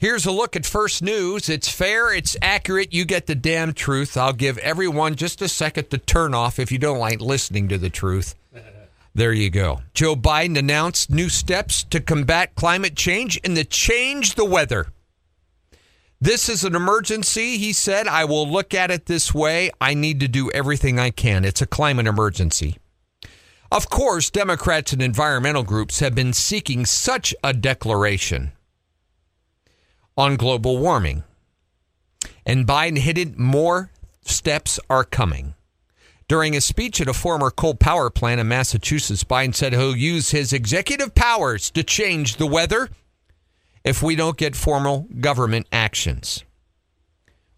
Here's a look at First News. It's fair, it's accurate, you get the damn truth. I'll give everyone just a second to turn off if you don't like listening to the truth. There you go. Joe Biden announced new steps to combat climate change and to change the weather. This is an emergency, he said. I will look at it this way. I need to do everything I can. It's a climate emergency. Of course, Democrats and environmental groups have been seeking such a declaration on global warming. And Biden hinted more steps are coming. During a speech at a former coal power plant in Massachusetts, Biden said he'll use his executive powers to change the weather if we don't get formal government actions.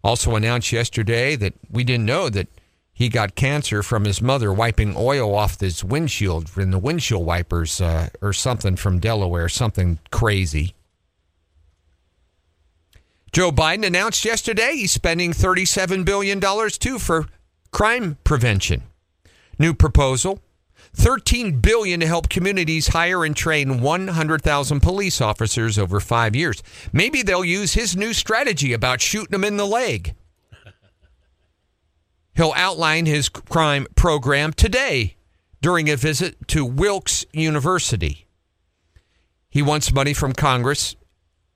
Also announced yesterday that we didn't know that he got cancer from his mother wiping oil off his windshield in the windshield wipers uh, or something from Delaware, something crazy. Joe Biden announced yesterday he's spending $37 billion too for crime prevention. New proposal 13 billion to help communities hire and train 100,000 police officers over 5 years. Maybe they'll use his new strategy about shooting them in the leg. He'll outline his crime program today during a visit to Wilkes University. He wants money from Congress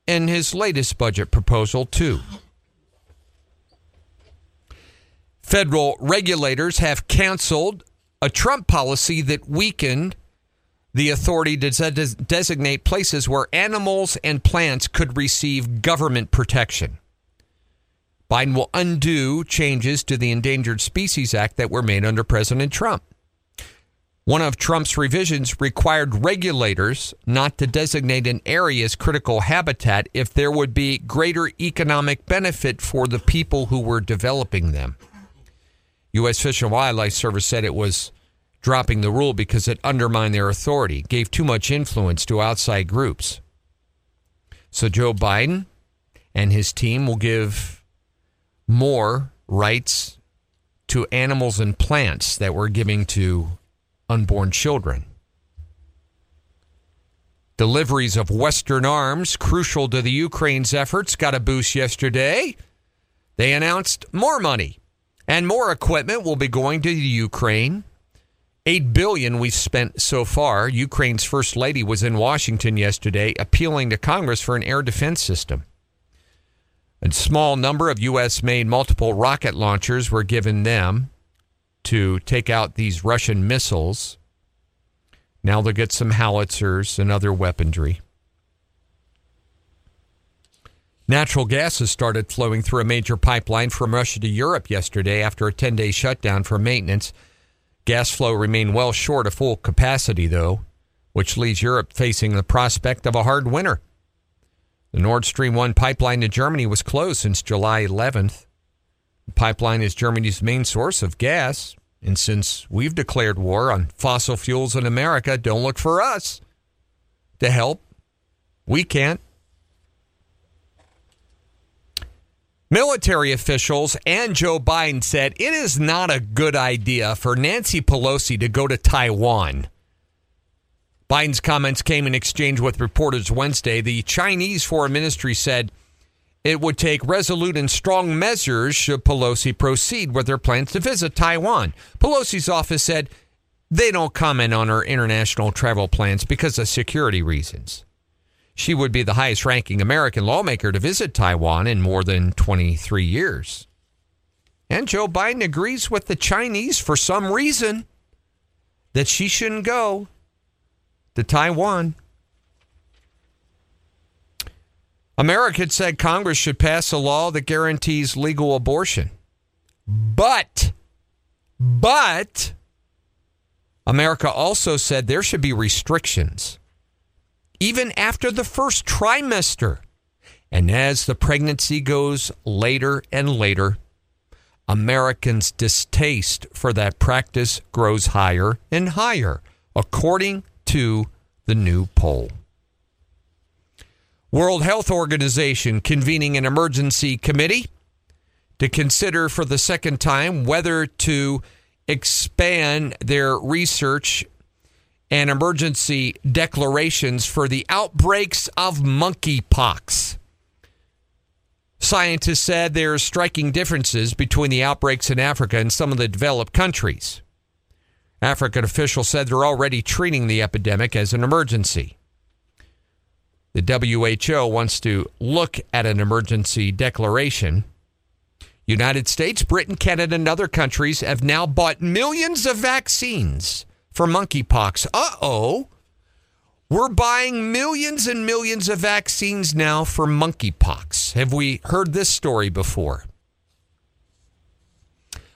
in his latest budget proposal, too. Federal regulators have canceled a Trump policy that weakened the authority to des- designate places where animals and plants could receive government protection. Biden will undo changes to the Endangered Species Act that were made under President Trump. One of Trump's revisions required regulators not to designate an area as critical habitat if there would be greater economic benefit for the people who were developing them. U.S. Fish and Wildlife Service said it was dropping the rule because it undermined their authority, gave too much influence to outside groups. So Joe Biden and his team will give more rights to animals and plants that we're giving to unborn children. Deliveries of Western arms, crucial to the Ukraine's efforts, got a boost yesterday. They announced more money and more equipment will be going to the Ukraine. 8 billion we've spent so far. Ukraine's first lady was in Washington yesterday appealing to Congress for an air defense system. A small number of US made multiple rocket launchers were given them to take out these Russian missiles. Now they'll get some howitzers and other weaponry. Natural gas has started flowing through a major pipeline from Russia to Europe yesterday after a 10 day shutdown for maintenance. Gas flow remained well short of full capacity, though, which leaves Europe facing the prospect of a hard winter. The Nord Stream 1 pipeline to Germany was closed since July 11th. Pipeline is Germany's main source of gas. And since we've declared war on fossil fuels in America, don't look for us to help. We can't. Military officials and Joe Biden said it is not a good idea for Nancy Pelosi to go to Taiwan. Biden's comments came in exchange with reporters Wednesday. The Chinese Foreign Ministry said it would take resolute and strong measures should Pelosi proceed with her plans to visit Taiwan. Pelosi's office said they don't comment on her international travel plans because of security reasons. She would be the highest ranking American lawmaker to visit Taiwan in more than 23 years. And Joe Biden agrees with the Chinese for some reason that she shouldn't go to Taiwan. America said Congress should pass a law that guarantees legal abortion. But, but, America also said there should be restrictions, even after the first trimester. And as the pregnancy goes later and later, Americans' distaste for that practice grows higher and higher, according to the new poll. World Health Organization convening an emergency committee to consider for the second time whether to expand their research and emergency declarations for the outbreaks of monkeypox. Scientists said there are striking differences between the outbreaks in Africa and some of the developed countries. African officials said they're already treating the epidemic as an emergency. The WHO wants to look at an emergency declaration. United States, Britain, Canada, and other countries have now bought millions of vaccines for monkeypox. Uh oh. We're buying millions and millions of vaccines now for monkeypox. Have we heard this story before?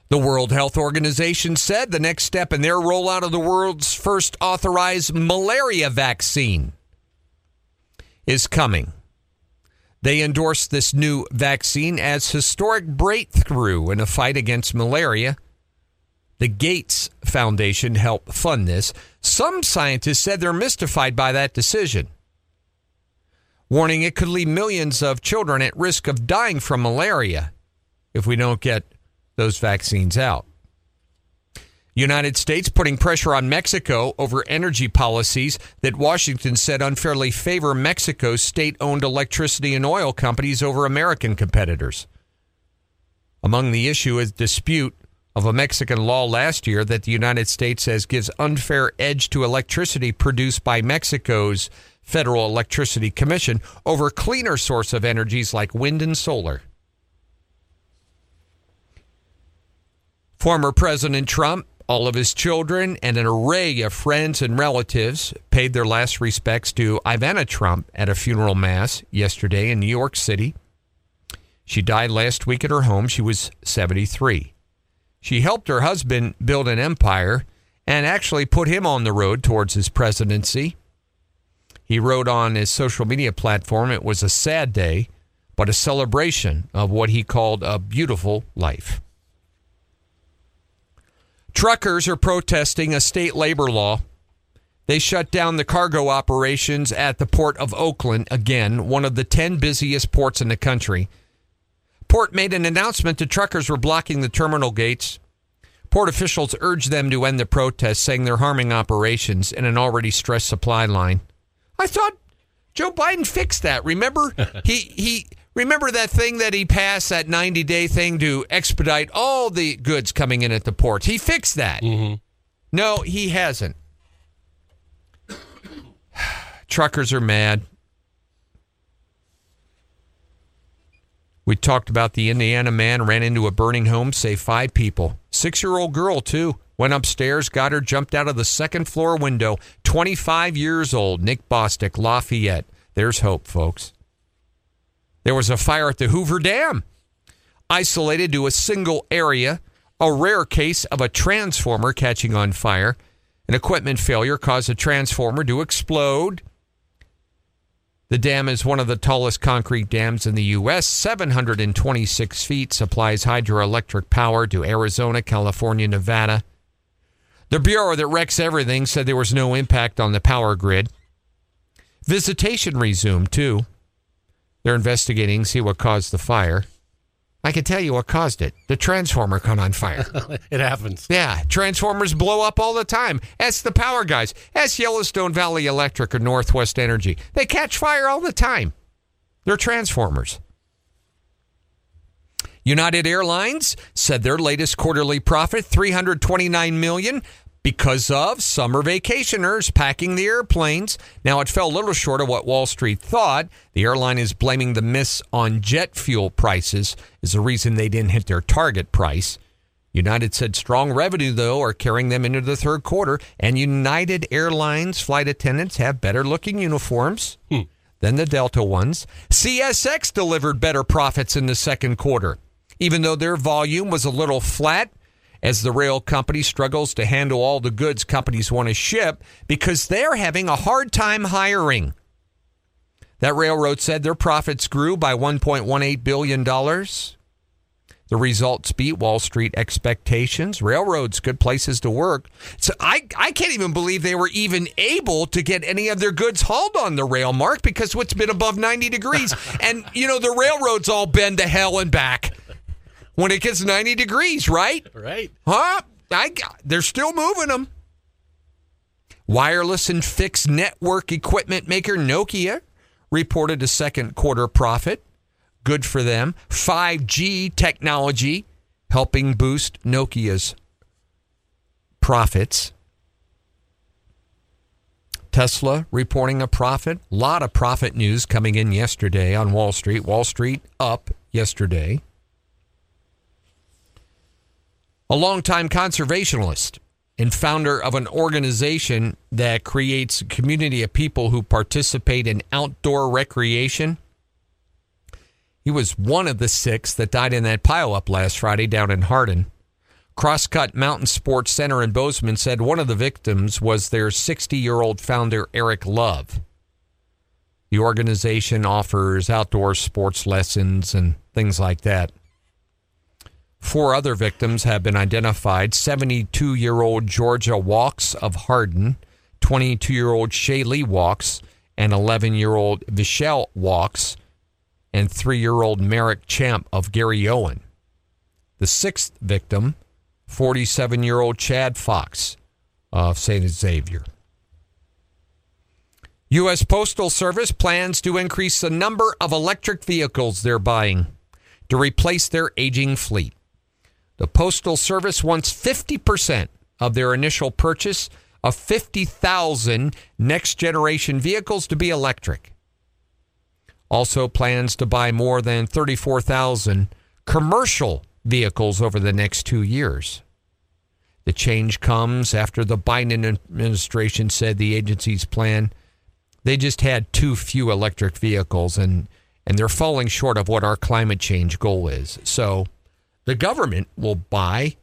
The World Health Organization said the next step in their rollout of the world's first authorized malaria vaccine is coming. They endorsed this new vaccine as historic breakthrough in a fight against malaria. The Gates Foundation helped fund this. Some scientists said they're mystified by that decision, warning it could leave millions of children at risk of dying from malaria if we don't get those vaccines out. United States putting pressure on Mexico over energy policies that Washington said unfairly favor Mexico's state-owned electricity and oil companies over American competitors. Among the issue is dispute of a Mexican law last year that the United States says gives unfair edge to electricity produced by Mexico's Federal Electricity Commission over cleaner source of energies like wind and solar. Former President Trump, all of his children, and an array of friends and relatives paid their last respects to Ivana Trump at a funeral mass yesterday in New York City. She died last week at her home. She was 73. She helped her husband build an empire and actually put him on the road towards his presidency. He wrote on his social media platform it was a sad day, but a celebration of what he called a beautiful life. Truckers are protesting a state labor law. They shut down the cargo operations at the port of Oakland, again, one of the 10 busiest ports in the country. Port made an announcement that truckers were blocking the terminal gates. Port officials urged them to end the protest, saying they're harming operations in an already stressed supply line. I thought Joe Biden fixed that. Remember, he he remember that thing that he passed that 90 day thing to expedite all the goods coming in at the ports. He fixed that. Mm-hmm. No, he hasn't. Truckers are mad. We talked about the Indiana man ran into a burning home, saved five people. Six year old girl, too. Went upstairs, got her, jumped out of the second floor window. 25 years old, Nick Bostic, Lafayette. There's hope, folks. There was a fire at the Hoover Dam, isolated to a single area, a rare case of a transformer catching on fire. An equipment failure caused a transformer to explode. The dam is one of the tallest concrete dams in the U.S., 726 feet, supplies hydroelectric power to Arizona, California, Nevada. The Bureau that wrecks everything said there was no impact on the power grid. Visitation resumed, too. They're investigating, see what caused the fire. I can tell you what caused it. The transformer caught on fire. it happens. Yeah, transformers blow up all the time. That's the power guys. That's Yellowstone Valley Electric or Northwest Energy. They catch fire all the time. They're transformers. United Airlines said their latest quarterly profit 329 million because of summer vacationers packing the airplanes. Now, it fell a little short of what Wall Street thought. The airline is blaming the miss on jet fuel prices as the reason they didn't hit their target price. United said strong revenue, though, are carrying them into the third quarter, and United Airlines flight attendants have better looking uniforms Hmm. than the Delta ones. CSX delivered better profits in the second quarter, even though their volume was a little flat as the rail company struggles to handle all the goods companies want to ship because they're having a hard time hiring. That railroad said their profits grew by $1.18 billion. The results beat Wall Street expectations. Railroads, good places to work. So I, I can't even believe they were even able to get any of their goods hauled on the rail, Mark, because it's been above 90 degrees. and, you know, the railroads all bend to hell and back when it gets 90 degrees, right? Right. Huh? I, they're still moving them. Wireless and fixed network equipment maker Nokia reported a second quarter profit. good for them. 5G technology helping boost Nokia's profits. Tesla reporting a profit. A lot of profit news coming in yesterday on Wall Street. Wall Street up yesterday. A longtime conservationist and founder of an organization that creates a community of people who participate in outdoor recreation. He was one of the six that died in that pileup last Friday down in Hardin. Crosscut Mountain Sports Center in Bozeman said one of the victims was their 60 year old founder, Eric Love. The organization offers outdoor sports lessons and things like that. Four other victims have been identified 72 year old Georgia Walks of Hardin, 22 year old Shaylee Walks, and 11 year old Vishelle Walks, and 3 year old Merrick Champ of Garryowen. The sixth victim, 47 year old Chad Fox of St. Xavier. U.S. Postal Service plans to increase the number of electric vehicles they're buying to replace their aging fleet. The Postal Service wants 50% of their initial purchase of 50,000 next generation vehicles to be electric. Also plans to buy more than 34,000 commercial vehicles over the next two years. The change comes after the Biden administration said the agency's plan they just had too few electric vehicles and and they're falling short of what our climate change goal is. So the government will buy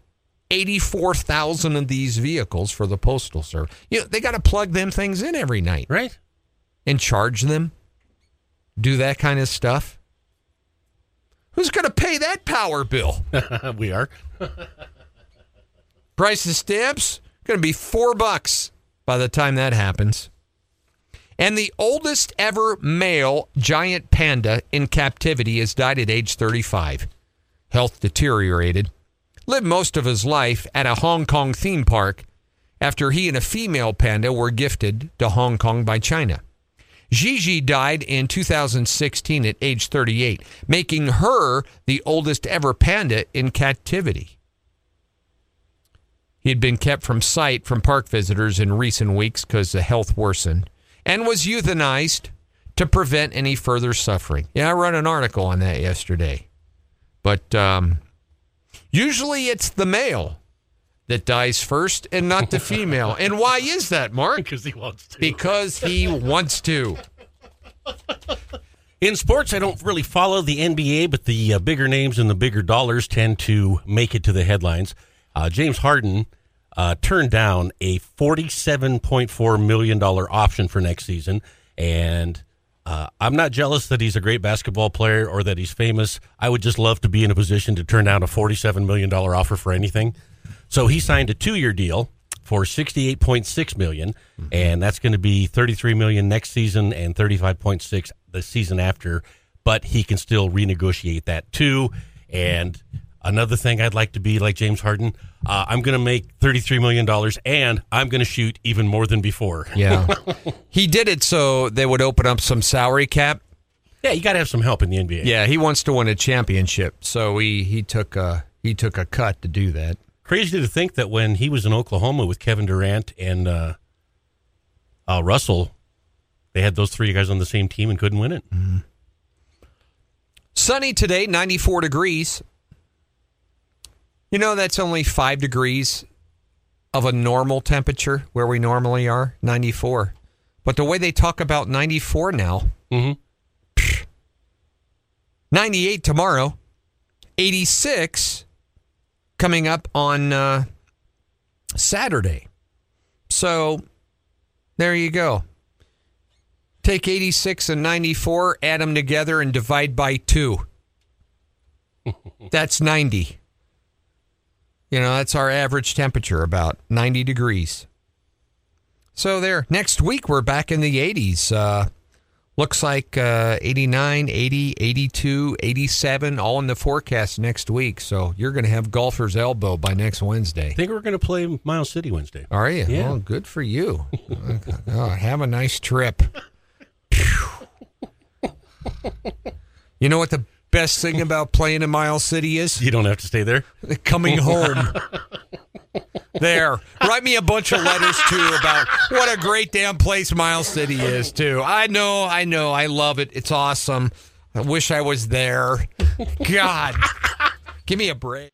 84,000 of these vehicles for the postal service. You know, they got to plug them things in every night. Right. And charge them. Do that kind of stuff. Who's going to pay that power bill? we are. Price of stamps going to be 4 bucks by the time that happens. And the oldest ever male giant panda in captivity has died at age 35 health deteriorated, lived most of his life at a Hong Kong theme park after he and a female panda were gifted to Hong Kong by China. Gigi died in 2016 at age 38, making her the oldest ever panda in captivity. He had been kept from sight from park visitors in recent weeks because the health worsened and was euthanized to prevent any further suffering. Yeah, I wrote an article on that yesterday. But um, usually it's the male that dies first and not the female. and why is that, Mark? Because he wants to. Because he wants to. In sports, I don't really follow the NBA, but the uh, bigger names and the bigger dollars tend to make it to the headlines. Uh, James Harden uh, turned down a $47.4 million option for next season, and uh, I'm not jealous that he's a great basketball player or that he's famous. I would just love to be in a position to turn down a $47 million offer for anything. So he signed a two-year deal for 68.6 million mm-hmm. and that's going to be 33 million next season and 35.6 the season after but he can still renegotiate that too and Another thing I'd like to be like James Harden. Uh, I'm going to make $33 million and I'm going to shoot even more than before. Yeah. he did it so they would open up some salary cap. Yeah, you got to have some help in the NBA. Yeah, he wants to win a championship. So he, he took a, he took a cut to do that. Crazy to think that when he was in Oklahoma with Kevin Durant and uh, uh, Russell, they had those three guys on the same team and couldn't win it. Mm-hmm. Sunny today, 94 degrees. You know, that's only five degrees of a normal temperature where we normally are, 94. But the way they talk about 94 now, mm-hmm. 98 tomorrow, 86 coming up on uh, Saturday. So there you go. Take 86 and 94, add them together, and divide by two. That's 90. You know, that's our average temperature, about 90 degrees. So there. Next week, we're back in the 80s. Uh, looks like uh, 89, 80, 82, 87, all in the forecast next week. So you're going to have golfer's elbow by next Wednesday. I think we're going to play Miles City Wednesday. Are you? Yeah. Well, good for you. oh, have a nice trip. you know what the best thing about playing in Miles City is You don't have to stay there. coming home. there. Write me a bunch of letters too about what a great damn place Miles City is too. I know, I know, I love it. It's awesome. I wish I was there. God. Give me a break.